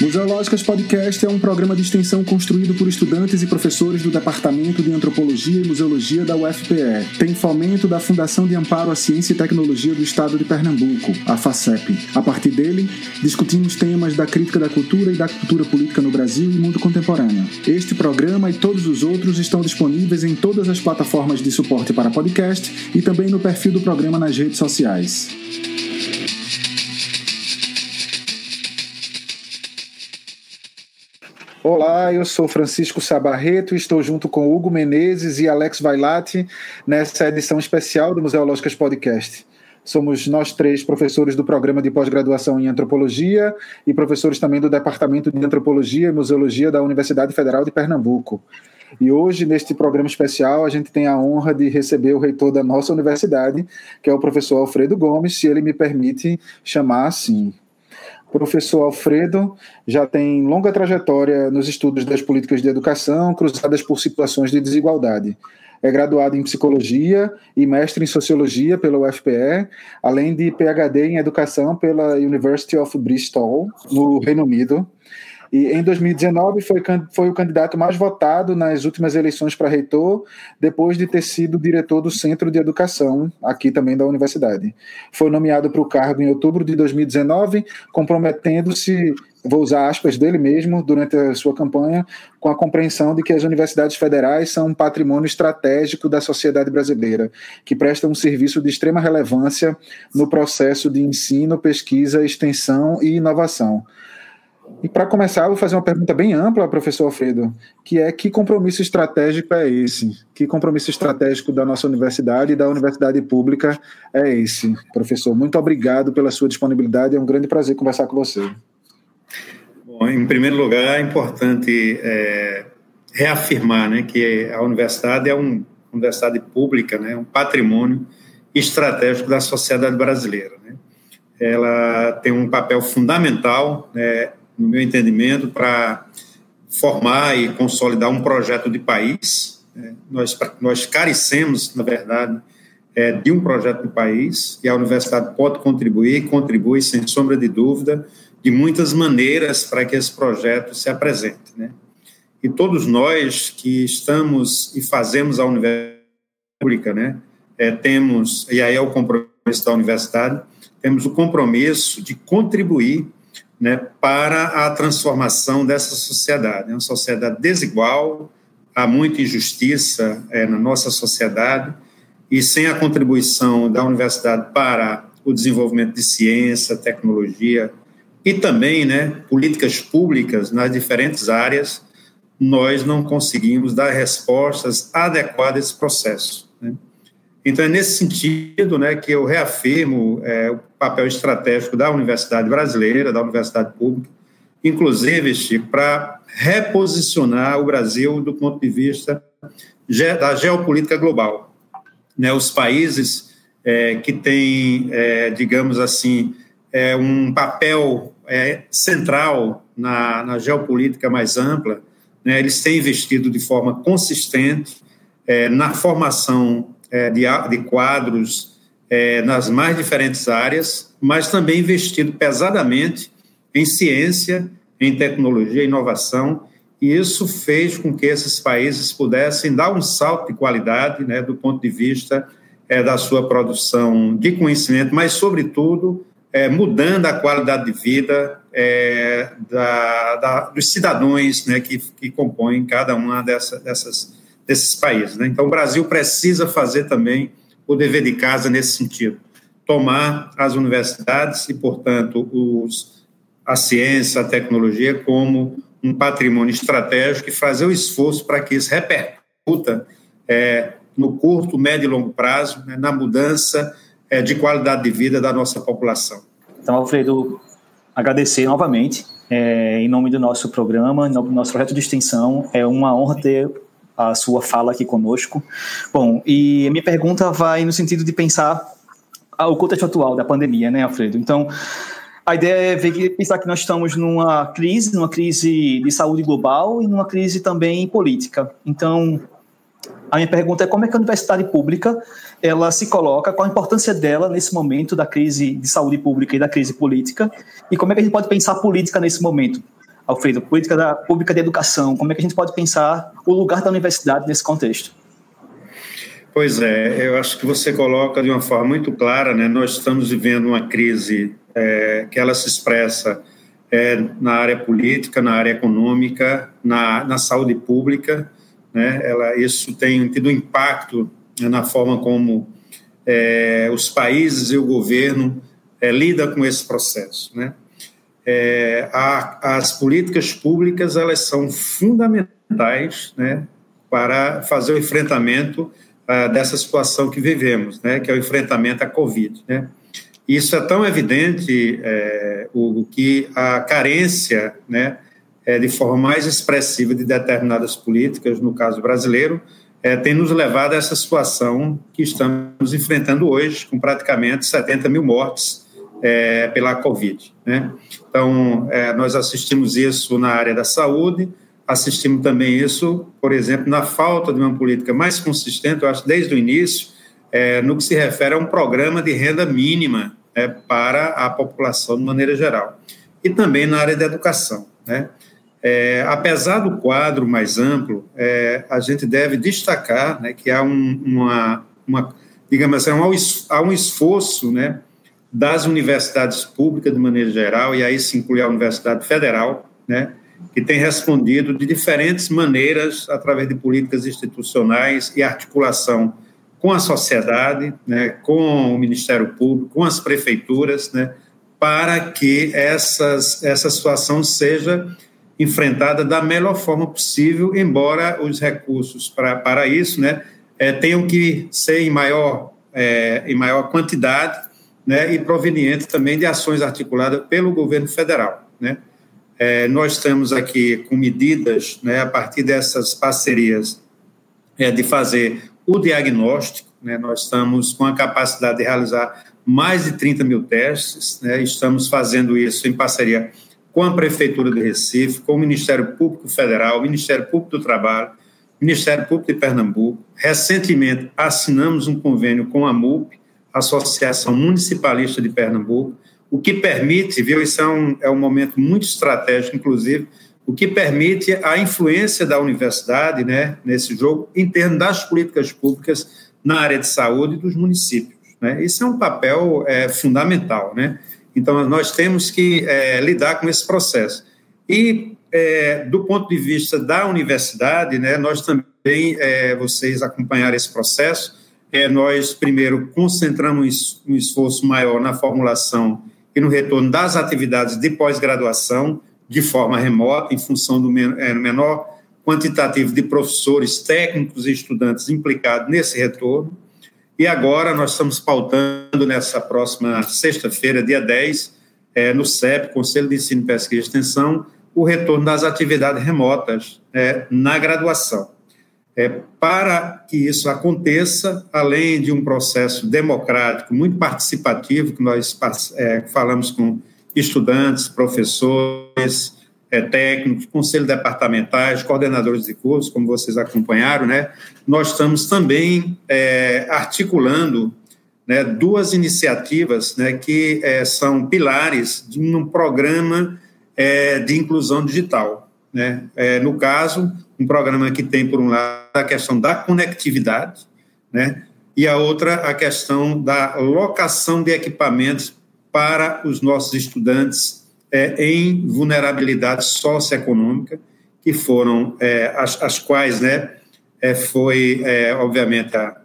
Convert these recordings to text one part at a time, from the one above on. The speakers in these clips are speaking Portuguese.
Museológicas Podcast é um programa de extensão construído por estudantes e professores do Departamento de Antropologia e Museologia da UFPE. Tem fomento da Fundação de Amparo à Ciência e Tecnologia do Estado de Pernambuco, a FACEP. A partir dele, discutimos temas da crítica da cultura e da cultura política no Brasil e mundo contemporâneo. Este programa e todos os outros estão disponíveis em todas as plataformas de suporte para podcast e também no perfil do programa nas redes sociais. Olá, eu sou Francisco Sabarreto e estou junto com Hugo Menezes e Alex Vailati nessa edição especial do Museológicas Podcast. Somos nós três professores do programa de pós-graduação em antropologia e professores também do Departamento de Antropologia e Museologia da Universidade Federal de Pernambuco. E hoje, neste programa especial, a gente tem a honra de receber o reitor da nossa universidade, que é o professor Alfredo Gomes, se ele me permite chamar assim. Professor Alfredo já tem longa trajetória nos estudos das políticas de educação cruzadas por situações de desigualdade. É graduado em psicologia e mestre em sociologia pela UFPE, além de PhD em educação pela University of Bristol, no Reino Unido. E em 2019 foi, foi o candidato mais votado nas últimas eleições para reitor, depois de ter sido diretor do Centro de Educação, aqui também da universidade. Foi nomeado para o cargo em outubro de 2019, comprometendo-se, vou usar aspas dele mesmo, durante a sua campanha, com a compreensão de que as universidades federais são um patrimônio estratégico da sociedade brasileira, que prestam um serviço de extrema relevância no processo de ensino, pesquisa, extensão e inovação. E para começar, eu vou fazer uma pergunta bem ampla, professor Alfredo, que é que compromisso estratégico é esse? Que compromisso estratégico da nossa universidade e da universidade pública é esse? Professor, muito obrigado pela sua disponibilidade, é um grande prazer conversar com você. Bom, em primeiro lugar, é importante é, reafirmar né, que a universidade é uma universidade pública, né, um patrimônio estratégico da sociedade brasileira. Né? Ela tem um papel fundamental né, no meu entendimento, para formar e consolidar um projeto de país. É, nós, nós carecemos, na verdade, é, de um projeto de país e a universidade pode contribuir, contribui, sem sombra de dúvida, de muitas maneiras para que esse projeto se apresente. Né? E todos nós que estamos e fazemos a universidade pública, né, é, temos, e aí é o compromisso da universidade, temos o compromisso de contribuir né, para a transformação dessa sociedade. É uma sociedade desigual, há muita injustiça é, na nossa sociedade, e sem a contribuição da universidade para o desenvolvimento de ciência, tecnologia e também né, políticas públicas nas diferentes áreas, nós não conseguimos dar respostas adequadas a esse processo. Né? Então, é nesse sentido né, que eu reafirmo é, o papel estratégico da Universidade Brasileira, da Universidade Pública, inclusive, Chico, para reposicionar o Brasil do ponto de vista da geopolítica global. Né, os países é, que têm, é, digamos assim, é, um papel é, central na, na, geopolítica mais ampla, né, eles têm investido de forma consistente é, na formação é, de, de, quadros é, nas mais diferentes áreas, mas também investido pesadamente em ciência, em tecnologia, inovação, e isso fez com que esses países pudessem dar um salto de qualidade, né, do ponto de vista é, da sua produção de conhecimento, mas, sobretudo, é, mudando a qualidade de vida é, da, da, dos cidadãos né, que, que compõem cada uma dessa, dessas desses países. Né? Então, o Brasil precisa fazer também o dever de casa nesse sentido, tomar as universidades e, portanto, os, a ciência, a tecnologia como um patrimônio estratégico e fazer o esforço para que isso repercuta é, no curto, médio e longo prazo, né, na mudança é, de qualidade de vida da nossa população. Então, Alfredo, agradecer novamente é, em nome do nosso programa, do nosso projeto de extensão. É uma honra ter a sua fala aqui conosco. Bom, e a minha pergunta vai no sentido de pensar o contexto atual da pandemia, né, Alfredo? Então, a ideia é ver, pensar que nós estamos numa crise, numa crise de saúde global e numa crise também política. Então, a minha pergunta é como é que a universidade pública ela se coloca, qual a importância dela nesse momento da crise de saúde pública e da crise política, e como é que a gente pode pensar política nesse momento? Alfredo, política da, pública de educação, como é que a gente pode pensar o lugar da universidade nesse contexto? Pois é, eu acho que você coloca de uma forma muito clara, né? Nós estamos vivendo uma crise é, que ela se expressa é, na área política, na área econômica, na, na saúde pública, né? Ela, isso tem tido impacto né, na forma como é, os países e o governo é, lida com esse processo, né? É, a, as políticas públicas elas são fundamentais, né, para fazer o enfrentamento uh, dessa situação que vivemos, né, que é o enfrentamento à Covid. Né. Isso é tão evidente, é, o que a carência, né, é, de forma mais expressiva de determinadas políticas, no caso brasileiro, é, tem nos levado a essa situação que estamos enfrentando hoje, com praticamente 70 mil mortes é, pela Covid. Né? Então, é, nós assistimos isso na área da saúde, assistimos também isso, por exemplo, na falta de uma política mais consistente, eu acho, desde o início, é, no que se refere a um programa de renda mínima é, para a população de maneira geral. E também na área da educação. Né? É, apesar do quadro mais amplo, é, a gente deve destacar né, que há um, uma, uma, digamos assim, há um esforço né, das universidades públicas de maneira geral, e aí se inclui a Universidade Federal, né, que tem respondido de diferentes maneiras através de políticas institucionais e articulação com a sociedade, né, com o Ministério Público, com as prefeituras, né, para que essas, essa situação seja enfrentada da melhor forma possível, embora os recursos para, para isso né, é, tenham que ser em maior, é, em maior quantidade né, e proveniente também de ações articuladas pelo governo federal. Né. É, nós estamos aqui com medidas, né, a partir dessas parcerias, é, de fazer o diagnóstico, né, nós estamos com a capacidade de realizar mais de 30 mil testes, né, estamos fazendo isso em parceria com a Prefeitura de Recife, com o Ministério Público Federal, o Ministério Público do Trabalho, Ministério Público de Pernambuco. Recentemente, assinamos um convênio com a MUP, Associação Municipalista de Pernambuco, o que permite, viu, isso é um, é um momento muito estratégico, inclusive, o que permite a influência da universidade né, nesse jogo em termos das políticas públicas na área de saúde dos municípios. Né? Isso é um papel é, fundamental. Né? Então, nós temos que é, lidar com esse processo. E, é, do ponto de vista da universidade, né, nós também, é, vocês acompanharam esse processo, é, nós, primeiro, concentramos um esforço maior na formulação e no retorno das atividades de pós-graduação de forma remota, em função do é, menor quantitativo de professores, técnicos e estudantes implicados nesse retorno. E agora nós estamos pautando nessa próxima sexta-feira, dia 10, é, no CEP, Conselho de Ensino, Pesquisa e Extensão, o retorno das atividades remotas é, na graduação. É, para que isso aconteça, além de um processo democrático muito participativo, que nós é, falamos com estudantes, professores, é, técnicos, conselho departamentais, coordenadores de cursos, como vocês acompanharam, né? Nós estamos também é, articulando né, duas iniciativas né, que é, são pilares de um programa é, de inclusão digital. Né? No caso, um programa que tem, por um lado, a questão da conectividade, né? e a outra, a questão da locação de equipamentos para os nossos estudantes é, em vulnerabilidade socioeconômica, que foram é, as, as, quais, né, é, foi, é, obviamente, a,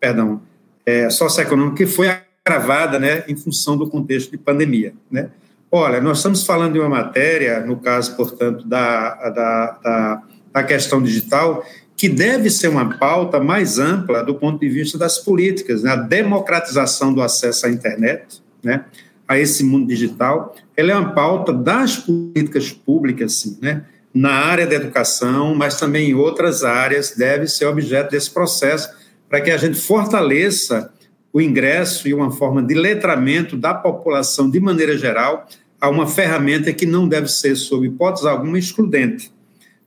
perdão, é, socioeconômica, que foi agravada, né, em função do contexto de pandemia, né. Olha, nós estamos falando de uma matéria, no caso, portanto, da, da, da, da questão digital, que deve ser uma pauta mais ampla do ponto de vista das políticas, né? a democratização do acesso à internet, né? a esse mundo digital, ela é uma pauta das políticas públicas, sim, né? na área da educação, mas também em outras áreas, deve ser objeto desse processo, para que a gente fortaleça o ingresso e uma forma de letramento da população de maneira geral a uma ferramenta que não deve ser, sob hipótese alguma, excludente.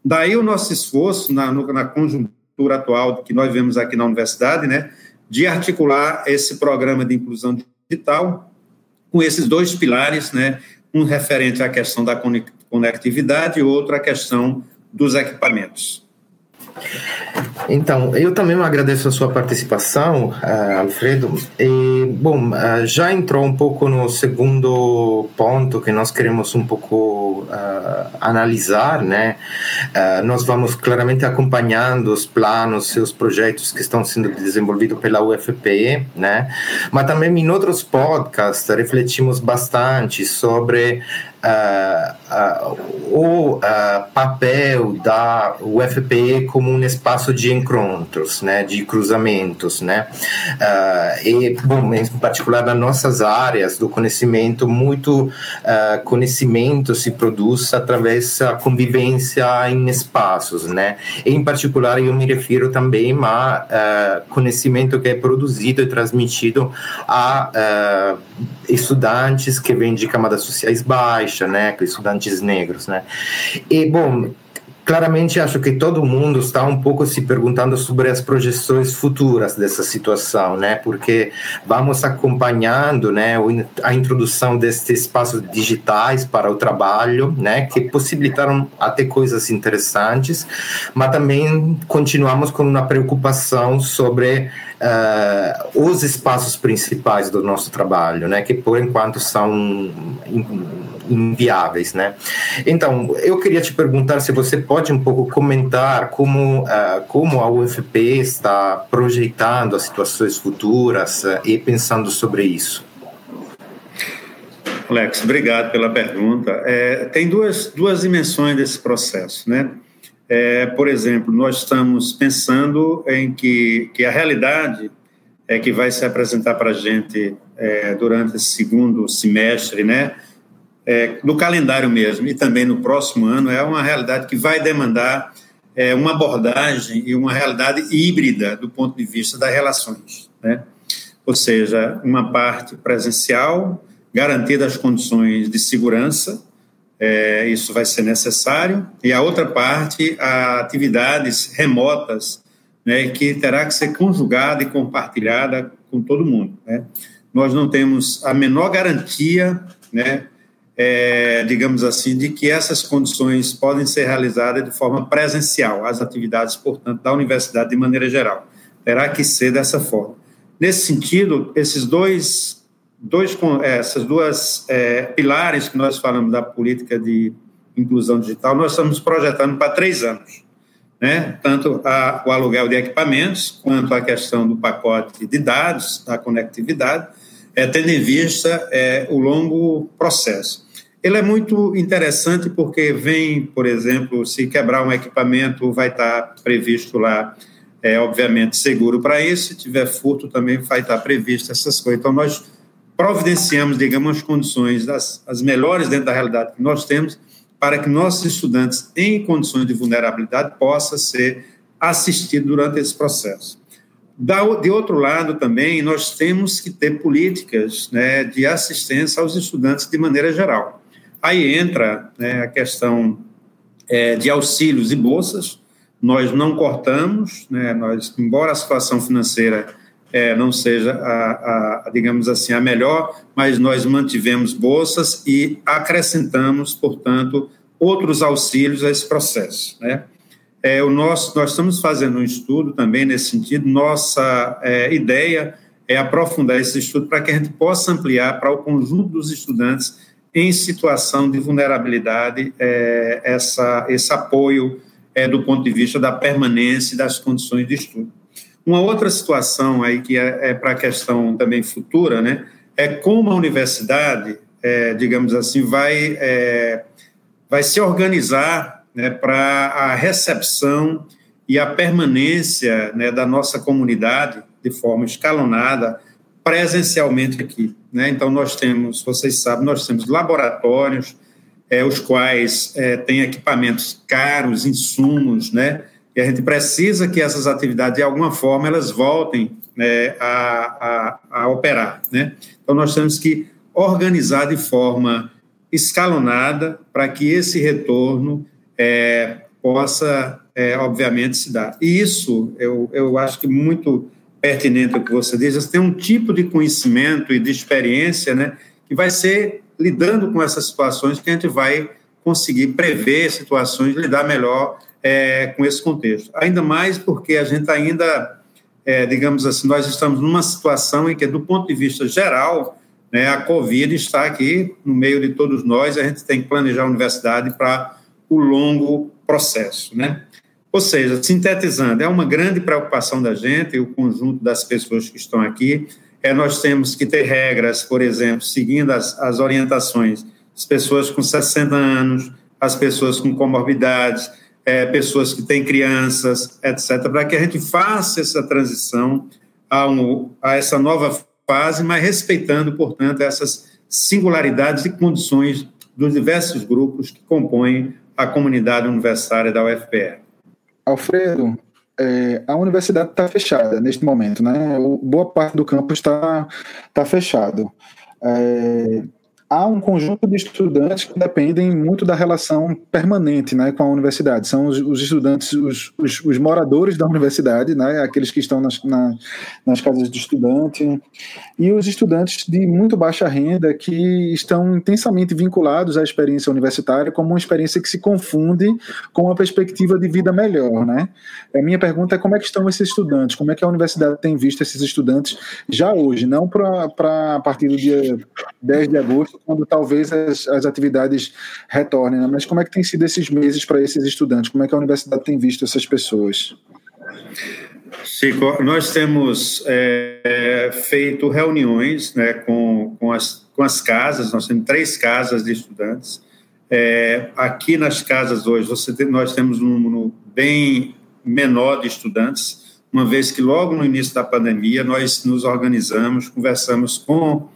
Daí o nosso esforço na, na conjuntura atual que nós vemos aqui na universidade, né, de articular esse programa de inclusão digital com esses dois pilares, né, um referente à questão da conectividade e outro a questão dos equipamentos. Então, eu também agradeço a sua participação, uh, Alfredo. E, bom, uh, já entrou um pouco no segundo ponto que nós queremos um pouco uh, analisar, né? nós vamos claramente acompanhando os planos e os projetos que estão sendo desenvolvidos pela UFPE, né? Mas também em outros podcasts refletimos bastante sobre o papel da UFPE como um espaço de encontros, né, de cruzamentos, né, e bom, em particular nas nossas áreas do conhecimento, muito conhecimento se produz através da convivência em espaços, né, em particular eu me refiro também a conhecimento que é produzido e transmitido a estudantes que vêm de camadas sociais baixas, né, estudantes negros, né. E bom, claramente acho que todo mundo está um pouco se perguntando sobre as projeções futuras dessa situação, né? Porque vamos acompanhando, né, a introdução destes espaços digitais para o trabalho, né, que possibilitaram até coisas interessantes, mas também continuamos com uma preocupação sobre uh, os espaços principais do nosso trabalho, né, que por enquanto são inviáveis, né? Então, eu queria te perguntar se você pode um pouco comentar como uh, como a UFP está projetando as situações futuras uh, e pensando sobre isso. Alex, obrigado pela pergunta. É, tem duas, duas dimensões desse processo, né? É, por exemplo, nós estamos pensando em que, que a realidade é que vai se apresentar para a gente é, durante esse segundo semestre, né? É, no calendário mesmo e também no próximo ano é uma realidade que vai demandar é, uma abordagem e uma realidade híbrida do ponto de vista das relações, né? Ou seja, uma parte presencial, garantida as condições de segurança, é, isso vai ser necessário, e a outra parte, a atividades remotas, né, que terá que ser conjugada e compartilhada com todo mundo. Né? Nós não temos a menor garantia, né, é, digamos assim, de que essas condições podem ser realizadas de forma presencial, as atividades, portanto, da universidade de maneira geral. Terá que ser dessa forma. Nesse sentido, esses dois dois, é, essas duas é, pilares que nós falamos da política de inclusão digital, nós estamos projetando para três anos. Né? Tanto a, o aluguel de equipamentos, quanto a questão do pacote de dados, da conectividade, é, tendo em vista é, o longo processo. Ele é muito interessante porque vem, por exemplo, se quebrar um equipamento, vai estar previsto lá, é, obviamente, seguro para isso, se tiver furto também vai estar previsto essas coisas. Então, nós providenciamos, digamos, as condições das, as melhores dentro da realidade que nós temos para que nossos estudantes em condições de vulnerabilidade possam ser assistidos durante esse processo. de outro lado, também, nós temos que ter políticas né, de assistência aos estudantes de maneira geral. Aí entra né, a questão é, de auxílios e bolsas. Nós não cortamos, né, nós, embora a situação financeira é, não seja, a, a, digamos assim, a melhor, mas nós mantivemos bolsas e acrescentamos, portanto, outros auxílios a esse processo. Né? É, o nosso, nós estamos fazendo um estudo também nesse sentido. Nossa é, ideia é aprofundar esse estudo para que a gente possa ampliar para o conjunto dos estudantes em situação de vulnerabilidade é, essa, esse apoio é, do ponto de vista da permanência e das condições de estudo. Uma outra situação aí que é, é para a questão também futura, né, é como a universidade, é, digamos assim, vai, é, vai se organizar né, para a recepção e a permanência né, da nossa comunidade de forma escalonada presencialmente aqui. Né? Então, nós temos, vocês sabem, nós temos laboratórios, é, os quais é, têm equipamentos caros, insumos, né? E a gente precisa que essas atividades, de alguma forma, elas voltem né, a, a, a operar. Né? Então, nós temos que organizar de forma escalonada para que esse retorno é, possa, é, obviamente, se dar. E isso, eu, eu acho que muito pertinente o que você diz, você tem um tipo de conhecimento e de experiência né, que vai ser lidando com essas situações que a gente vai conseguir prever situações, lidar melhor é, com esse contexto. Ainda mais porque a gente ainda, é, digamos assim, nós estamos numa situação em que, do ponto de vista geral, né, a Covid está aqui no meio de todos nós, a gente tem que planejar a universidade para o longo processo, né? Ou seja, sintetizando, é uma grande preocupação da gente, e o conjunto das pessoas que estão aqui, é nós temos que ter regras, por exemplo, seguindo as, as orientações, as pessoas com 60 anos, as pessoas com comorbidades, é, pessoas que têm crianças, etc., para que a gente faça essa transição a, um, a essa nova fase, mas respeitando, portanto, essas singularidades e condições dos diversos grupos que compõem a comunidade universitária da UFPR. Alfredo, é, a universidade está fechada neste momento, né? O, boa parte do campus está tá fechado. É, há um conjunto de estudantes que dependem muito da relação permanente né, com a universidade. São os, os estudantes, os, os, os, moradores da universidade, né, aqueles que estão nas, na, nas casas de estudante, e os estudantes de muito baixa renda que estão intensamente vinculados à experiência universitária como uma experiência que se confunde com uma perspectiva de vida melhor. Né? A minha pergunta é como é que estão esses estudantes, como é que a universidade tem visto esses estudantes já hoje, não para a partir do dia 10 de agosto, quando talvez as, as atividades retornem, né? mas como é que tem sido esses meses para esses estudantes? Como é que a universidade tem visto essas pessoas? Chico, nós temos é, feito reuniões né, com, com, as, com as casas, nós temos três casas de estudantes. É, aqui nas casas hoje, tem, nós temos um número bem menor de estudantes, uma vez que logo no início da pandemia nós nos organizamos, conversamos com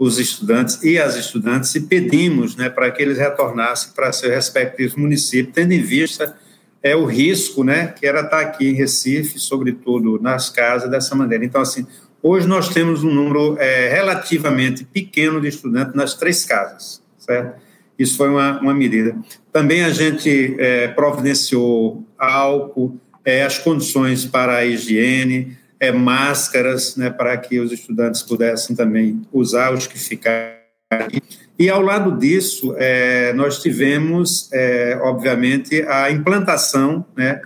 os estudantes e as estudantes e pedimos né, para que eles retornassem para seus respectivos municípios, tendo em vista é, o risco né, que era estar aqui em Recife, sobretudo nas casas, dessa maneira. Então, assim, hoje nós temos um número é, relativamente pequeno de estudantes nas três casas, certo? Isso foi uma, uma medida. Também a gente é, providenciou álcool, é, as condições para a higiene, é, máscaras, né, para que os estudantes pudessem também usar os que ficaram. E ao lado disso, é, nós tivemos, é, obviamente, a implantação né,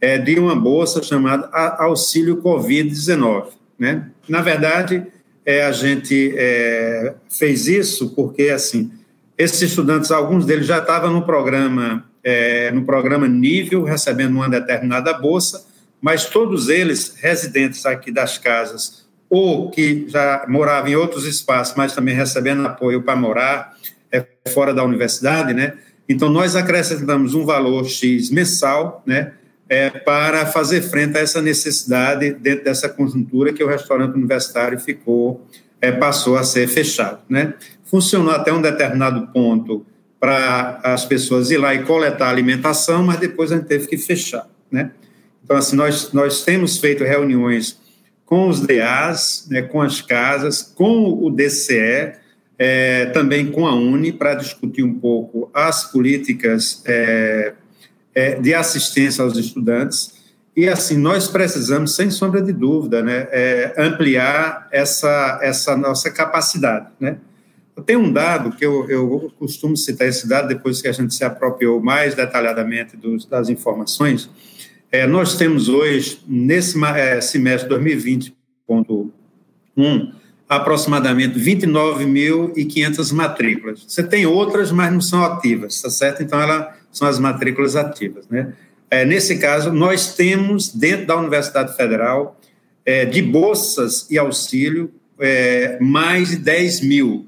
é, de uma bolsa chamada Auxílio Covid-19. Né? Na verdade, é, a gente é, fez isso porque, assim, esses estudantes, alguns deles já estavam no programa, no programa nível, recebendo uma determinada bolsa, mas todos eles residentes aqui das casas ou que já moravam em outros espaços, mas também recebendo apoio para morar é, fora da universidade, né? Então, nós acrescentamos um valor X mensal, né? É, para fazer frente a essa necessidade dentro dessa conjuntura que o restaurante universitário ficou, é, passou a ser fechado, né? Funcionou até um determinado ponto para as pessoas ir lá e coletar alimentação, mas depois a gente teve que fechar, né? Então, assim, nós, nós temos feito reuniões com os DAs, né, com as casas, com o DCE, é, também com a Uni, para discutir um pouco as políticas é, é, de assistência aos estudantes. E, assim, nós precisamos, sem sombra de dúvida, né, é, ampliar essa, essa nossa capacidade, né? Tenho um dado que eu, eu costumo citar esse dado depois que a gente se apropriou mais detalhadamente dos, das informações, é, nós temos hoje, nesse é, semestre 2020.1, aproximadamente 29.500 matrículas. Você tem outras, mas não são ativas, tá certo? Então, elas são as matrículas ativas, né? É, nesse caso, nós temos, dentro da Universidade Federal, é, de bolsas e auxílio, é, mais de 10 mil,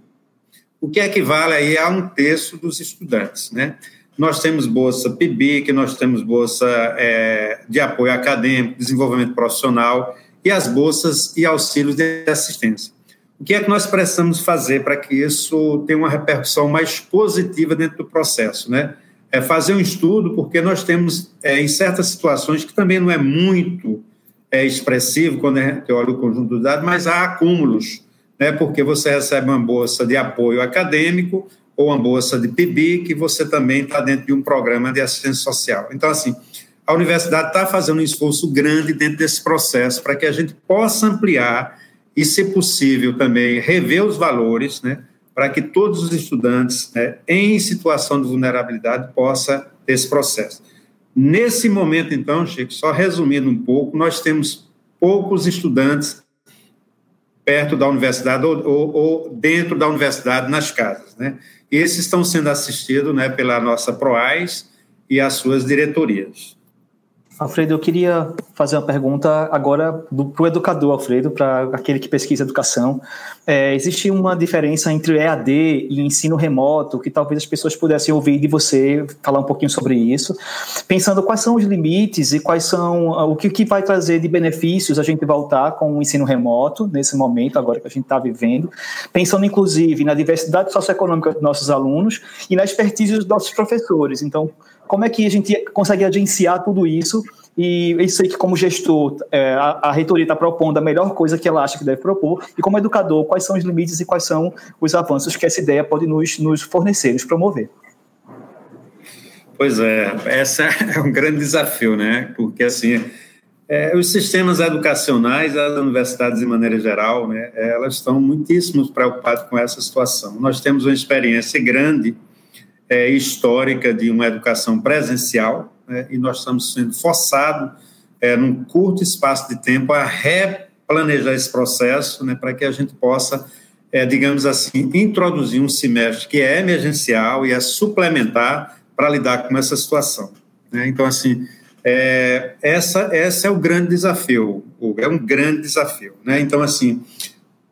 o que equivale aí a um terço dos estudantes, né? Nós temos bolsa PIBIC, nós temos bolsa é, de apoio acadêmico, desenvolvimento profissional e as bolsas e auxílios de assistência. O que é que nós precisamos fazer para que isso tenha uma repercussão mais positiva dentro do processo, né? É fazer um estudo, porque nós temos, é, em certas situações, que também não é muito é, expressivo quando a gente olha o conjunto dos dados, mas há acúmulos, né? Porque você recebe uma bolsa de apoio acadêmico, ou uma bolsa de PIB, que você também está dentro de um programa de assistência social. Então, assim, a universidade está fazendo um esforço grande dentro desse processo para que a gente possa ampliar e, se possível, também rever os valores, né? para que todos os estudantes né, em situação de vulnerabilidade possam ter esse processo. Nesse momento, então, Chico, só resumindo um pouco, nós temos poucos estudantes perto da universidade ou, ou, ou dentro da universidade nas casas, né? Esses estão sendo assistidos, né, pela nossa PROAIS e as suas diretorias. Alfredo, eu queria fazer uma pergunta agora para o educador, Alfredo, para aquele que pesquisa educação. É, existe uma diferença entre EAD e ensino remoto, que talvez as pessoas pudessem ouvir de você falar um pouquinho sobre isso, pensando quais são os limites e quais são o que, que vai trazer de benefícios a gente voltar com o ensino remoto nesse momento agora que a gente está vivendo, pensando inclusive na diversidade socioeconômica dos nossos alunos e na expertise dos nossos professores. Então, como é que a gente consegue agenciar tudo isso? E eu sei que, como gestor, é, a, a, reitoria está propondo a melhor coisa que ela acha que deve propor, e como educador, quais são os limites e quais são os avanços que essa ideia pode nos, nos fornecer, nos promover. Pois é, essa é um grande desafio, né? Porque, assim, é, os sistemas educacionais, as universidades de maneira geral, né, elas estão muitíssimo preocupadas com essa situação. Nós temos uma experiência grande é, histórica de uma educação presencial, né, e nós estamos sendo forçados, é, num curto espaço de tempo, a replanejar esse processo né, para que a gente possa, é, digamos assim, introduzir um semestre que é emergencial e é suplementar para lidar com essa situação. Né? Então, assim, é, essa, essa é o grande desafio, é um grande desafio. Né? Então, assim,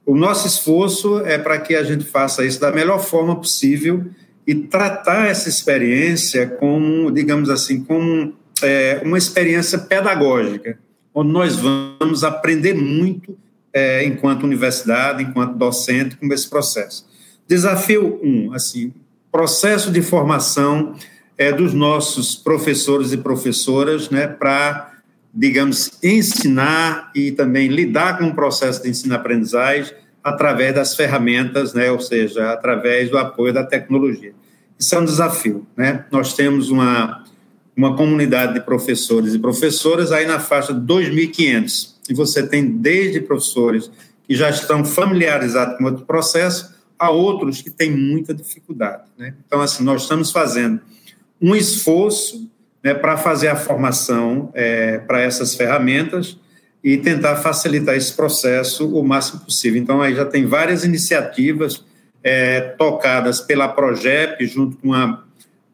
o nosso esforço é para que a gente faça isso da melhor forma possível e tratar essa experiência como, digamos assim, como é, uma experiência pedagógica, onde nós vamos aprender muito é, enquanto universidade, enquanto docente, com esse processo. Desafio um, assim, processo de formação é, dos nossos professores e professoras, né, para, digamos, ensinar e também lidar com o processo de ensino-aprendizagem através das ferramentas, né, ou seja, através do apoio da tecnologia. Isso é um desafio. Né? Nós temos uma, uma comunidade de professores e professoras aí na faixa de 2.500, e você tem desde professores que já estão familiarizados com outro processo, a outros que têm muita dificuldade. Né? Então, assim, nós estamos fazendo um esforço né, para fazer a formação é, para essas ferramentas, e tentar facilitar esse processo o máximo possível. Então, aí já tem várias iniciativas é, tocadas pela PROGEP, junto com a,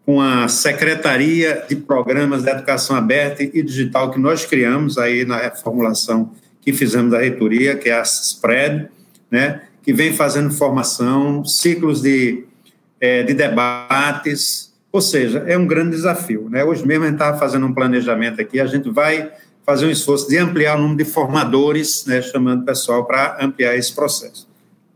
com a Secretaria de Programas de Educação Aberta e Digital que nós criamos aí na reformulação que fizemos da reitoria, que é a SPRED, né, que vem fazendo formação, ciclos de, é, de debates, ou seja, é um grande desafio. Né? Hoje mesmo a gente estava fazendo um planejamento aqui, a gente vai fazer um esforço de ampliar o número de formadores, né, chamando o pessoal para ampliar esse processo.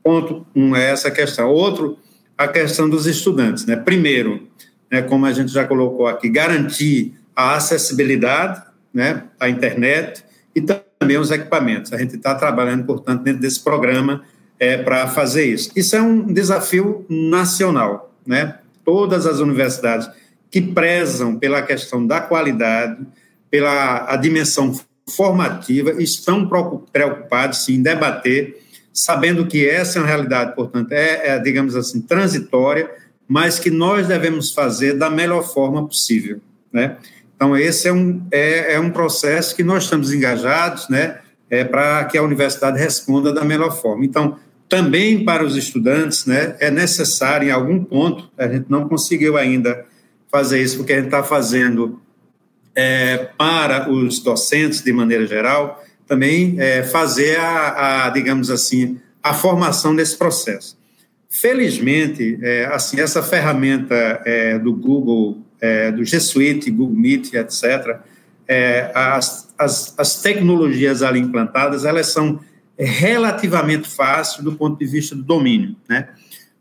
Ponto um é essa questão. Outro, a questão dos estudantes. Né? Primeiro, né, como a gente já colocou aqui, garantir a acessibilidade né, à internet e também os equipamentos. A gente está trabalhando, portanto, dentro desse programa é, para fazer isso. Isso é um desafio nacional. Né? Todas as universidades que prezam pela questão da qualidade, pela a dimensão formativa, estão preocupados, sim, em debater, sabendo que essa é uma realidade, portanto, é, é, digamos assim, transitória, mas que nós devemos fazer da melhor forma possível, né? Então, esse é um, é, é um processo que nós estamos engajados, né, é, para que a universidade responda da melhor forma. Então, também para os estudantes, né, é necessário, em algum ponto, a gente não conseguiu ainda fazer isso, porque a gente está fazendo é, para os docentes, de maneira geral, também é, fazer a, a, digamos assim, a formação desse processo. Felizmente, é, assim, essa ferramenta é, do Google, é, do G Suite, Google Meet, etc., é, as, as, as, tecnologias ali implantadas, elas são relativamente fáceis do ponto de vista do domínio, né?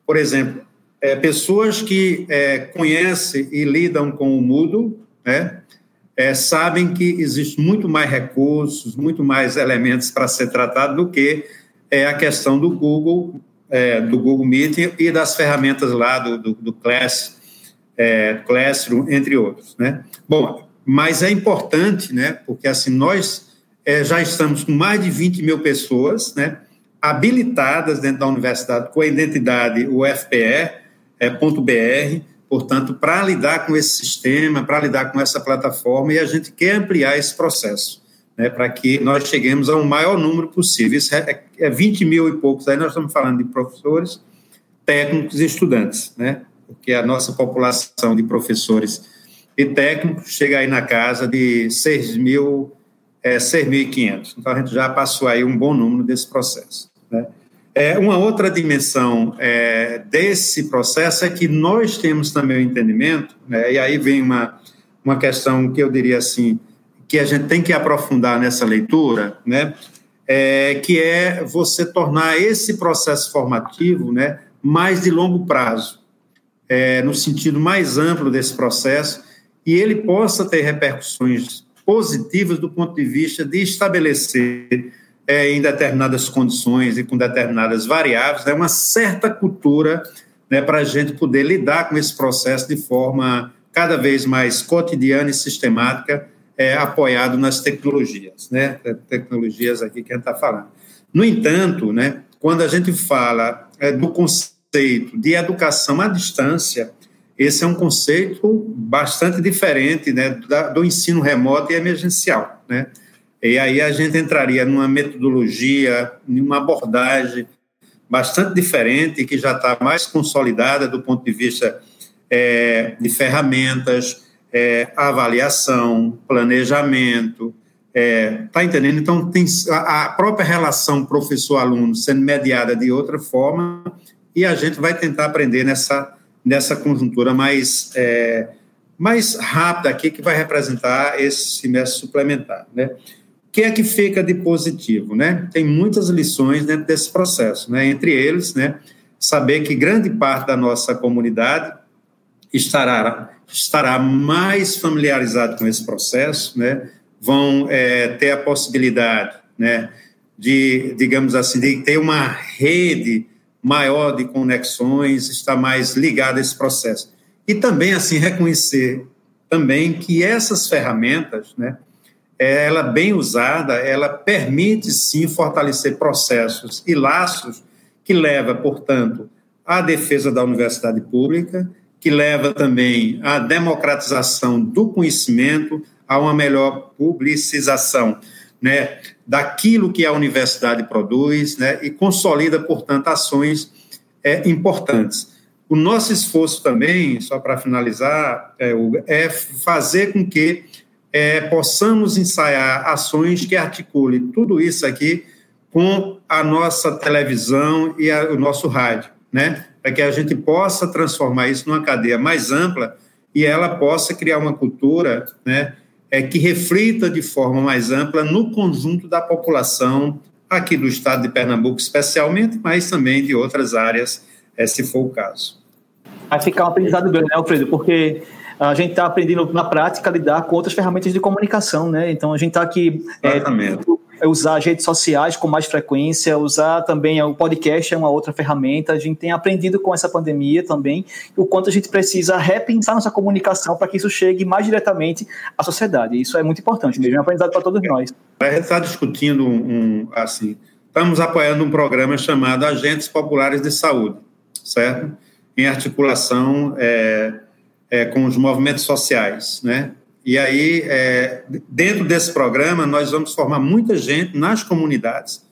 Por exemplo, é, pessoas que conhecem e lidam com o Moodle, né? É, sabem que existe muito mais recursos, muito mais elementos para ser tratado do que é, a questão do Google, é, do Google Meet e das ferramentas lá do, do, do Class, é, Classroom, entre outros, né? Bom, mas é importante, né? Porque assim nós é, já estamos com mais de 20 mil pessoas, né? habilitadas dentro da universidade com a identidade UFPE.br, portanto, para lidar com esse sistema, para lidar com essa plataforma, e a gente quer ampliar esse processo, né, para que nós cheguemos a um maior número possível. Isso é, é 20 mil e poucos, aí nós estamos falando de professores, técnicos e estudantes, né, porque a nossa população de professores e técnicos chega aí na casa de 6 mil, é, 6.500. Então, a gente já passou aí um bom número desse processo. Né? É, uma outra dimensão é, desse processo é que nós temos também o entendimento, né, e aí vem uma, uma questão que eu diria assim, que a gente tem que aprofundar nessa leitura, né, é, que é você tornar esse processo formativo né, mais de longo prazo, é, no sentido mais amplo desse processo, e ele possa ter repercussões positivas do ponto de vista de estabelecer é, em determinadas condições e com determinadas variáveis, né, uma certa cultura né, para a gente poder lidar com esse processo de forma cada vez mais cotidiana e sistemática, é, apoiado nas tecnologias, né, tecnologias aqui que a gente está falando. No entanto, né, quando a gente fala é, do conceito de educação à distância, esse é um conceito bastante diferente né, do ensino remoto e emergencial. Né? E aí a gente entraria numa metodologia, numa abordagem bastante diferente, que já está mais consolidada do ponto de vista é, de ferramentas, é, avaliação, planejamento. Está é, tá entendendo? Então, tem a própria relação professor-aluno sendo mediada de outra forma e a gente vai tentar aprender nessa nessa conjuntura mais, é, mais rápida aqui, que vai representar esse semestre suplementar. Né? Que é que fica de positivo? Né? Tem muitas lições dentro desse processo, né? entre eles, né, saber que grande parte da nossa comunidade estará, estará mais familiarizado com esse processo, né? vão é, ter a possibilidade né, de, digamos assim, de ter uma rede maior de conexões, está mais ligado a esse processo. E também, assim, reconhecer também que essas ferramentas, né, ela bem usada, ela permite, sim, fortalecer processos e laços que leva, portanto, à defesa da universidade pública, que leva também à democratização do conhecimento, a uma melhor publicização né, daquilo que a universidade produz né, e consolida, portanto, ações é, importantes. O nosso esforço também, só para finalizar, é, é, fazer com que é, possamos ensaiar ações que articulem tudo isso aqui com a nossa televisão e a, o nosso rádio, né? para que a gente possa transformar isso numa cadeia mais ampla e ela possa criar uma cultura né, é, que reflita de forma mais ampla no conjunto da população aqui do estado de Pernambuco, especialmente, mas também de outras áreas, é, se for o caso. Vai ficar um aprendizado grande, né, Alfredo? Porque a gente está aprendendo na prática a lidar com outras ferramentas de comunicação, né? Então a gente está aqui é, é usar as redes sociais com mais frequência, usar também o podcast é uma outra ferramenta. A gente tem aprendido com essa pandemia também o quanto a gente precisa repensar nossa comunicação para que isso chegue mais diretamente à sociedade. Isso é muito importante mesmo, é um aprendizado para todos nós. A gente está discutindo um, assim, estamos apoiando um programa chamado Agentes Populares de Saúde, certo? Em articulação é, é, com os movimentos sociais, né? E aí, é, dentro desse programa, nós vamos formar muita gente nas comunidades.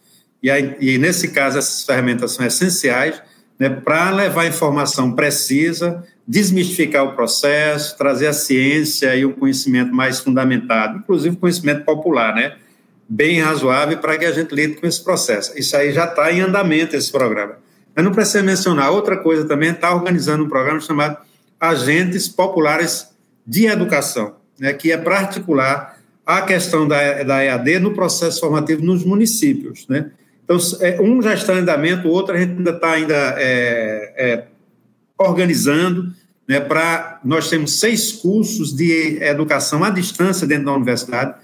E, aí, e nesse caso, essas ferramentas são essenciais né, para levar informação precisa, desmistificar o processo, trazer a ciência e o conhecimento mais fundamentado, inclusive conhecimento popular, né? Bem razoável para que a gente lide com esse processo. Isso aí já está em andamento, esse programa. Mas não precisa mencionar. Outra coisa também está organizando um programa chamado Agentes Populares de Educação né, que é particular a questão da, da EAD no processo formativo nos municípios. Né? Então, é, um já está em andamento, o outro a gente ainda está ainda, é, é, organizando. Né, para nós temos seis cursos de educação à distância dentro da universidade.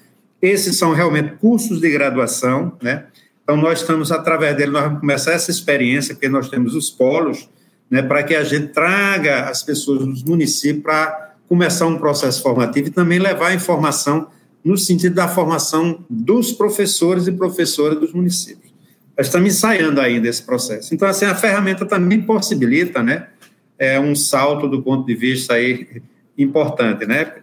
Esses são realmente cursos de graduação. Né? Então, nós estamos, através dele, nós vamos começar essa experiência, porque nós temos os polos, né, para que a gente traga as pessoas dos municípios para começar um processo formativo e também levar a informação no sentido da formação dos professores e professoras dos municípios. estamos ensaiando ainda esse processo. Então, assim, a ferramenta também possibilita, né, é um salto do ponto de vista aí importante, né?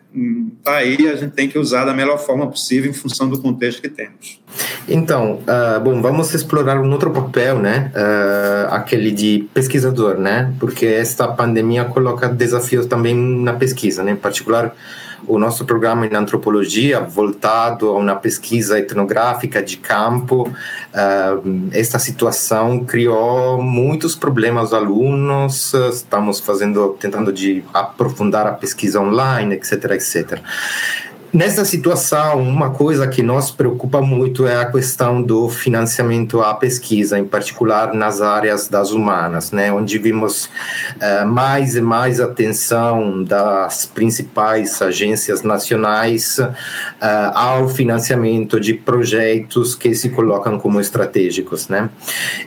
Tá aí, a gente tem que usar da melhor forma possível em função do contexto que temos. Então, uh, bom, vamos explorar um outro papel, né? Uh, aquele de pesquisador, né? Porque esta pandemia coloca desafios também na pesquisa, né? Em particular, o nosso programa em antropologia, voltado a uma pesquisa etnográfica de campo, uh, esta situação criou muitos problemas aos alunos, estamos fazendo, tentando de aprofundar a pesquisa online, etc, etc. Nessa situação, uma coisa que nos preocupa muito é a questão do financiamento à pesquisa, em particular nas áreas das humanas, né, onde vimos uh, mais e mais atenção das principais agências nacionais uh, ao financiamento de projetos que se colocam como estratégicos, né.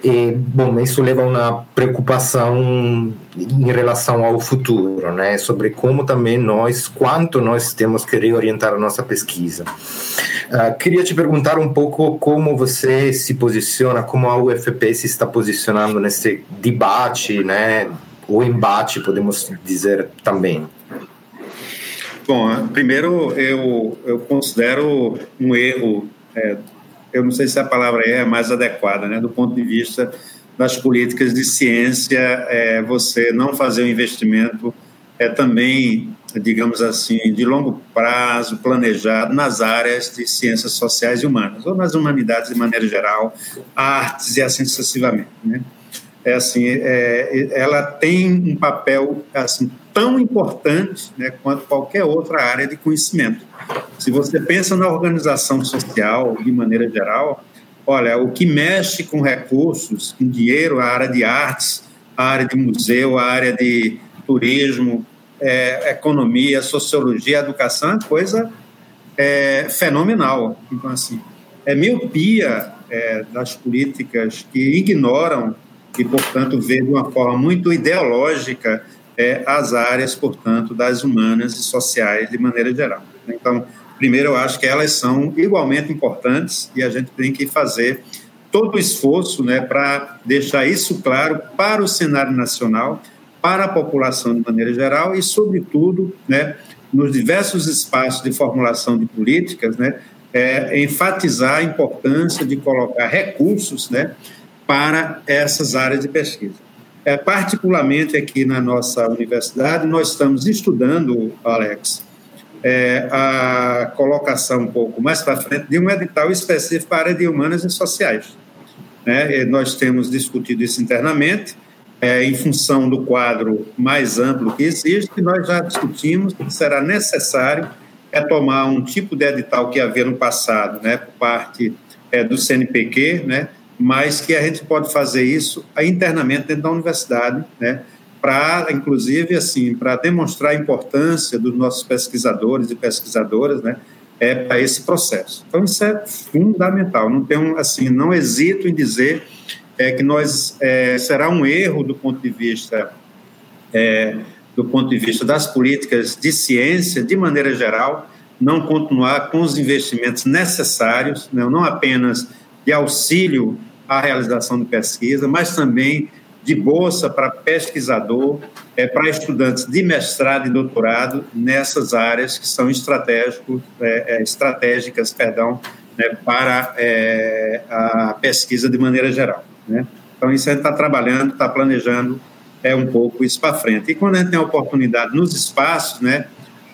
E, bom, isso leva a uma preocupação em relação ao futuro, né, sobre como também nós, quanto nós temos que reorientar a nossa pesquisa. Uh, queria te perguntar um pouco como você se posiciona, como a UFP se está posicionando nesse debate, né, ou embate, podemos dizer também. Bom, primeiro eu, eu considero um erro, é, eu não sei se a palavra é mais adequada, né, do ponto de vista das políticas de ciência, é, você não fazer o um investimento é também digamos assim, de longo prazo, planejado nas áreas de ciências sociais e humanas, ou nas humanidades de maneira geral, artes e assim sucessivamente. Né? É assim, é, ela tem um papel assim tão importante né, quanto qualquer outra área de conhecimento. Se você pensa na organização social de maneira geral, olha, o que mexe com recursos, com dinheiro, a área de artes, a área de museu, a área de turismo, é, economia, sociologia, educação é coisa é, fenomenal. Então, assim, é miopia é, das políticas que ignoram e, portanto, vê de uma forma muito ideológica é, as áreas, portanto, das humanas e sociais de maneira geral. Então, primeiro, eu acho que elas são igualmente importantes e a gente tem que fazer todo o esforço né, para deixar isso claro para o cenário nacional para a população de maneira geral e, sobretudo, né, nos diversos espaços de formulação de políticas, né, é, enfatizar a importância de colocar recursos né, para essas áreas de pesquisa. É, particularmente aqui na nossa universidade, nós estamos estudando, Alex, é, a colocação um pouco mais para frente de um edital específico para a área de humanas e sociais. Né? nós temos discutido isso internamente, é, em função do quadro mais amplo que existe, nós já discutimos que será necessário é tomar um tipo de edital que havia no passado, né, por parte é, do CNPq, né, mas que a gente pode fazer isso internamente dentro da universidade, né, para, inclusive, assim, para demonstrar a importância dos nossos pesquisadores e pesquisadoras, né, é para esse processo. Então isso é fundamental. Não tenho, assim, não hesito em dizer é que nós é, será um erro do ponto de vista é, do ponto de vista das políticas de ciência de maneira geral não continuar com os investimentos necessários não, não apenas de auxílio à realização de pesquisa mas também de bolsa para pesquisador é, para estudantes de mestrado e doutorado nessas áreas que são estratégicos, é, é estratégicas perdão, né, para é, a pesquisa de maneira geral. Né? Então, isso a gente está trabalhando, está planejando é um pouco isso para frente. E quando a gente tem a oportunidade nos espaços, né,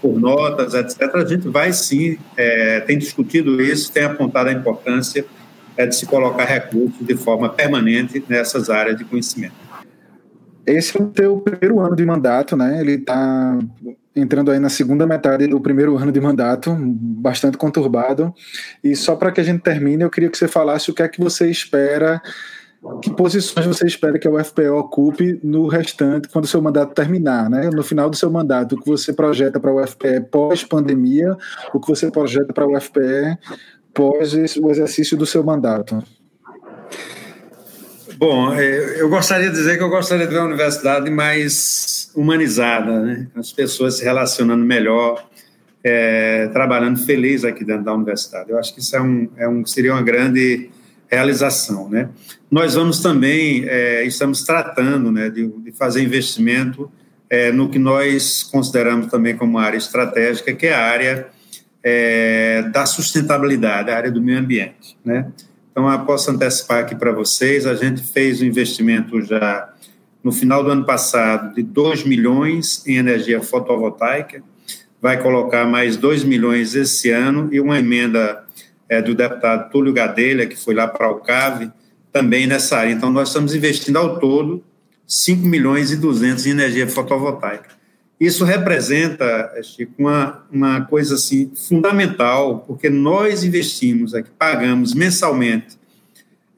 por notas, etc., a gente vai sim, é, tem discutido isso, tem apontado a importância é, de se colocar recursos de forma permanente nessas áreas de conhecimento. Esse é o teu primeiro ano de mandato, né? Ele está entrando aí na segunda metade do primeiro ano de mandato, bastante conturbado. E só para que a gente termine, eu queria que você falasse o que é que você espera que posições você espera que a UFPE ocupe no restante, quando o seu mandato terminar, né? No final do seu mandato, o que você projeta para a UFPE pós-pandemia, o que você projeta para a UFPE pós o exercício do seu mandato? Bom, é, eu gostaria de dizer que eu gostaria de ver a universidade mais humanizada, né? as pessoas se relacionando melhor, é, trabalhando feliz aqui dentro da universidade. Eu acho que isso é um, é um, seria uma grande realização. Né? Nós vamos também, é, estamos tratando né, de, de fazer investimento é, no que nós consideramos também como área estratégica, que é a área é, da sustentabilidade, a área do meio ambiente. Né? Então, eu posso antecipar aqui para vocês, a gente fez um investimento já no final do ano passado de 2 milhões em energia fotovoltaica, vai colocar mais 2 milhões esse ano e uma emenda é, do deputado Túlio Gadelha, que foi lá para o CAV, também nessa área. Então, nós estamos investindo ao todo 5 milhões e 200 em energia fotovoltaica. Isso representa, Chico, uma, uma coisa assim fundamental, porque nós investimos aqui, pagamos mensalmente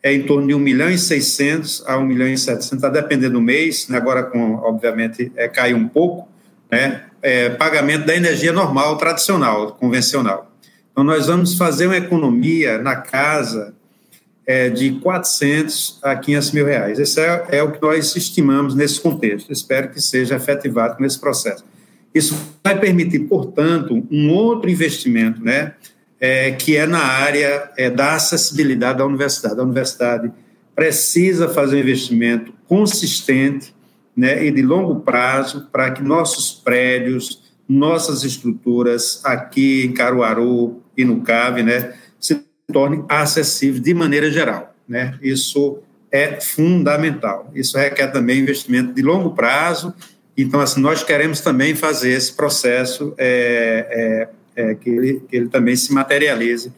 é em torno de 1 milhão e 600 a 1 milhão e 700, está dependendo do mês, né? agora com, obviamente, é, caiu um pouco, né? É, pagamento da energia normal, tradicional, convencional. Então, nós vamos fazer uma economia na casa é, de 400 a 500 mil reais. Esse é, é, o que nós estimamos nesse contexto. Espero que seja efetivado nesse processo. Isso vai permitir, portanto, um outro investimento, né, é, que é na área é, da acessibilidade da universidade. A universidade precisa fazer um investimento consistente né, e de longo prazo para que nossos prédios, nossas estruturas aqui em Caruaru e no CAVE, né, torne acessível de maneira geral. Né? Isso é fundamental. Isso requer também investimento de longo prazo. Então, assim, nós queremos também fazer esse processo é, é, é, que, ele, que ele também se materialize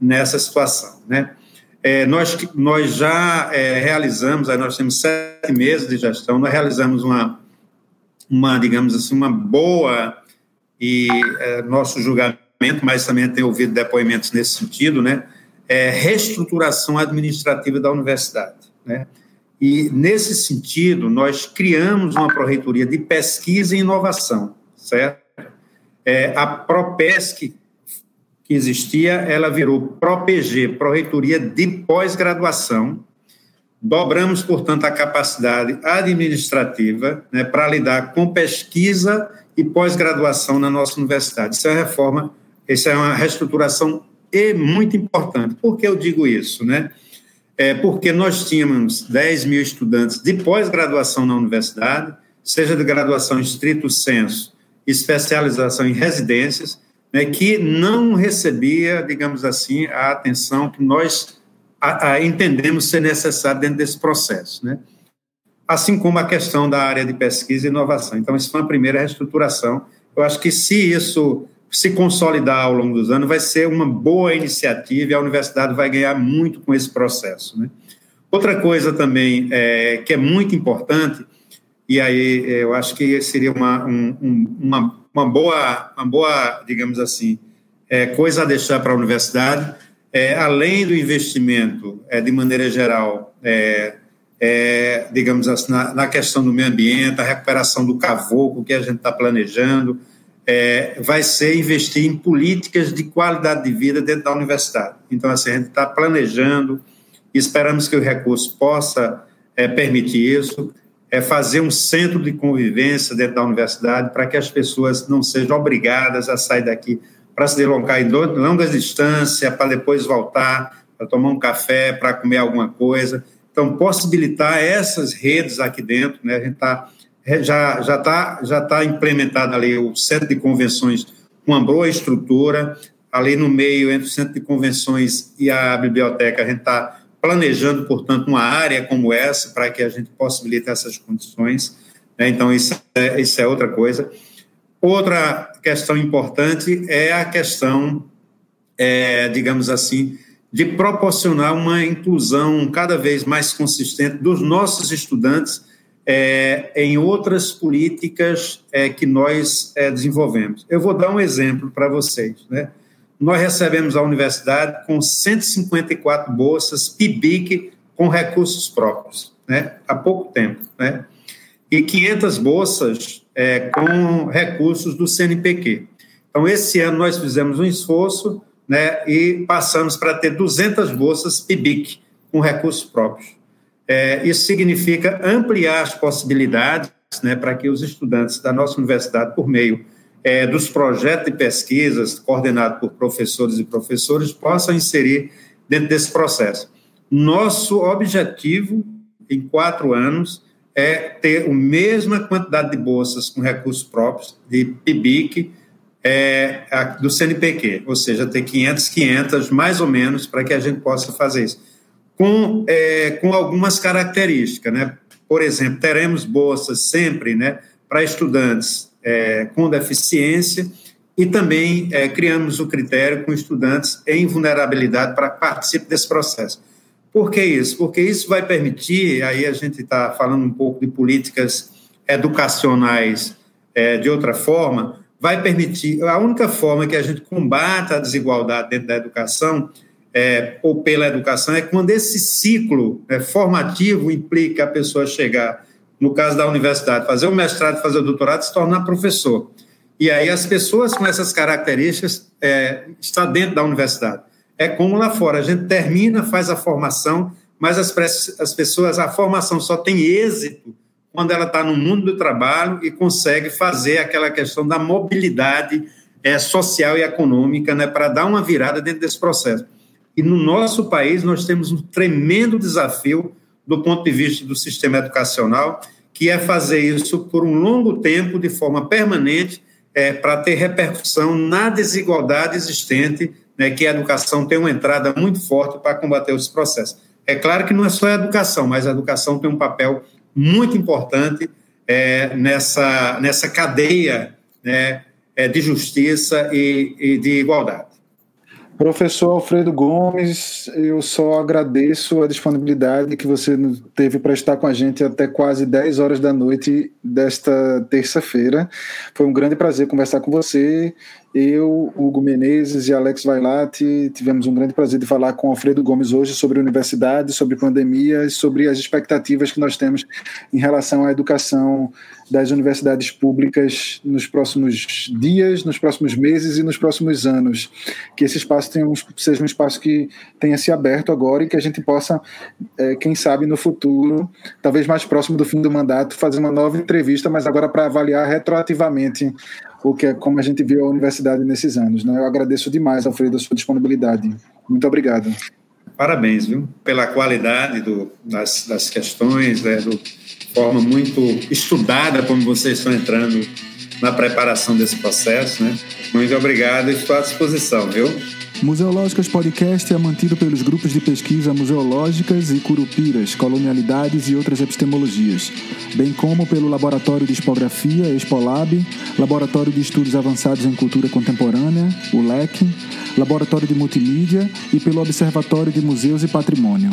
nessa situação. Né? É, nós, nós já é, realizamos, aí nós temos sete meses de gestão, nós realizamos uma, uma digamos assim, uma boa e é, nosso julgamento, mas também tem ouvido depoimentos nesse sentido, né? é, reestruturação administrativa da universidade. Né? E, nesse sentido, nós criamos uma pró-reitoria de pesquisa e inovação, certo? É, a PROPESC, que existia, ela virou PROPG, Pró-Reitoria de Pós-Graduação. Dobramos, portanto, a capacidade administrativa né, para lidar com pesquisa e pós-graduação na nossa universidade. Isso é uma reforma, isso é uma reestruturação e muito importante. Por que eu digo isso? Né? É porque nós tínhamos 10 mil estudantes de pós-graduação na universidade, seja de graduação estrito senso, especialização em residências, né, que não recebia, digamos assim, a atenção que nós a, a, entendemos ser necessária dentro desse processo. Né? Assim como a questão da área de pesquisa e inovação. Então, isso foi a primeira reestruturação. Eu acho que se isso se consolidar ao longo dos anos, vai ser uma boa iniciativa e a universidade vai ganhar muito com esse processo. Né? Outra coisa também é, que é muito importante, e aí eu acho que seria uma, um, uma, uma, boa, uma boa, digamos assim, é, coisa a deixar para a universidade, é, além do investimento, é, de maneira geral, é, é, digamos assim, na, na, questão do meio ambiente, a recuperação do cavoco que a gente está planejando, é, vai ser investir em políticas de qualidade de vida dentro da universidade. Então, assim, a gente está planejando, esperamos que o recurso possa é, permitir isso, é fazer um centro de convivência dentro da universidade para que as pessoas não sejam obrigadas a sair daqui para se deslocar em longas distâncias, para depois voltar, para tomar um café, para comer alguma coisa. Então, possibilitar essas redes aqui dentro, né? A gente está já já está já tá implementado ali o centro de convenções com uma boa estrutura ali no meio entre o centro de convenções e a biblioteca a gente está planejando portanto uma área como essa para que a gente possibilite essas condições né? então isso é, isso é outra coisa outra questão importante é a questão é, digamos assim de proporcionar uma inclusão cada vez mais consistente dos nossos estudantes é, em outras políticas é, que nós é, desenvolvemos. Eu vou dar um exemplo para vocês. Né? Nós recebemos a universidade com 154 bolsas PIBIC com recursos próprios, né? há pouco tempo. Né? E 500 bolsas é, com recursos do CNPq. Então, esse ano nós fizemos um esforço né, e passamos para ter 200 bolsas PIBIC com recursos próprios. É, isso significa ampliar as possibilidades né, para que os estudantes da nossa universidade, por meio é, dos projetos de pesquisas coordenados por professores e professores, possam inserir dentro desse processo. Nosso objetivo em quatro anos é ter a mesma quantidade de bolsas com recursos próprios, de PIBIC, é, do CNPq, ou seja, ter 500, 500 mais ou menos para que a gente possa fazer isso. Com, é, com algumas características, né? Por exemplo, teremos bolsas sempre né, para estudantes é, com deficiência e também é, criamos o critério com estudantes em vulnerabilidade para que participem desse processo. Por que isso? Porque isso vai permitir, aí a gente está falando um pouco de políticas educacionais é, de outra forma, vai permitir, a única forma que a gente combata a desigualdade dentro da educação ou pela educação é quando esse ciclo é, formativo implica a pessoa chegar, no caso da universidade, fazer o mestrado, fazer o doutorado, se tornar professor. E aí as pessoas com essas características é, estão dentro da universidade. É como lá fora, a gente termina, faz a formação, mas as, as pessoas, a formação só tem êxito quando ela está no mundo do trabalho e consegue fazer aquela questão da mobilidade é, social e econômica né, para dar uma virada dentro desse processo. E no nosso país nós temos um tremendo desafio do ponto de vista do sistema educacional, que é fazer isso por um longo tempo, de forma permanente, é, para ter repercussão na desigualdade existente, né, que a educação tem uma entrada muito forte para combater esse processo. É claro que não é só a educação, mas a educação tem um papel muito importante é, nessa, nessa cadeia né, é, de justiça e, e de igualdade. Professor Alfredo Gomes, eu só agradeço a disponibilidade que você teve para estar com a gente até quase 10 horas da noite desta terça-feira. Foi um grande prazer conversar com você eu, Hugo Menezes e Alex Vailati tivemos um grande prazer de falar com Alfredo Gomes hoje sobre universidade, sobre pandemia e sobre as expectativas que nós temos em relação à educação das universidades públicas nos próximos dias, nos próximos meses e nos próximos anos. Que esse espaço tenha um, seja um espaço que tenha se aberto agora e que a gente possa, é, quem sabe, no futuro, talvez mais próximo do fim do mandato, fazer uma nova entrevista, mas agora para avaliar retroativamente o que é como a gente viu a universidade nesses anos. Né? Eu agradeço demais, Alfredo, a sua disponibilidade. Muito obrigado. Parabéns, viu, pela qualidade do, das, das questões, né, do forma muito estudada como vocês estão entrando na preparação desse processo, né? Muito obrigado e estou à disposição, viu? Museológicas Podcast é mantido pelos grupos de pesquisa Museológicas e Curupiras, Colonialidades e outras epistemologias, bem como pelo Laboratório de Expografia, Expolab, Laboratório de Estudos Avançados em Cultura Contemporânea, o LEC, Laboratório de Multimídia e pelo Observatório de Museus e Patrimônio.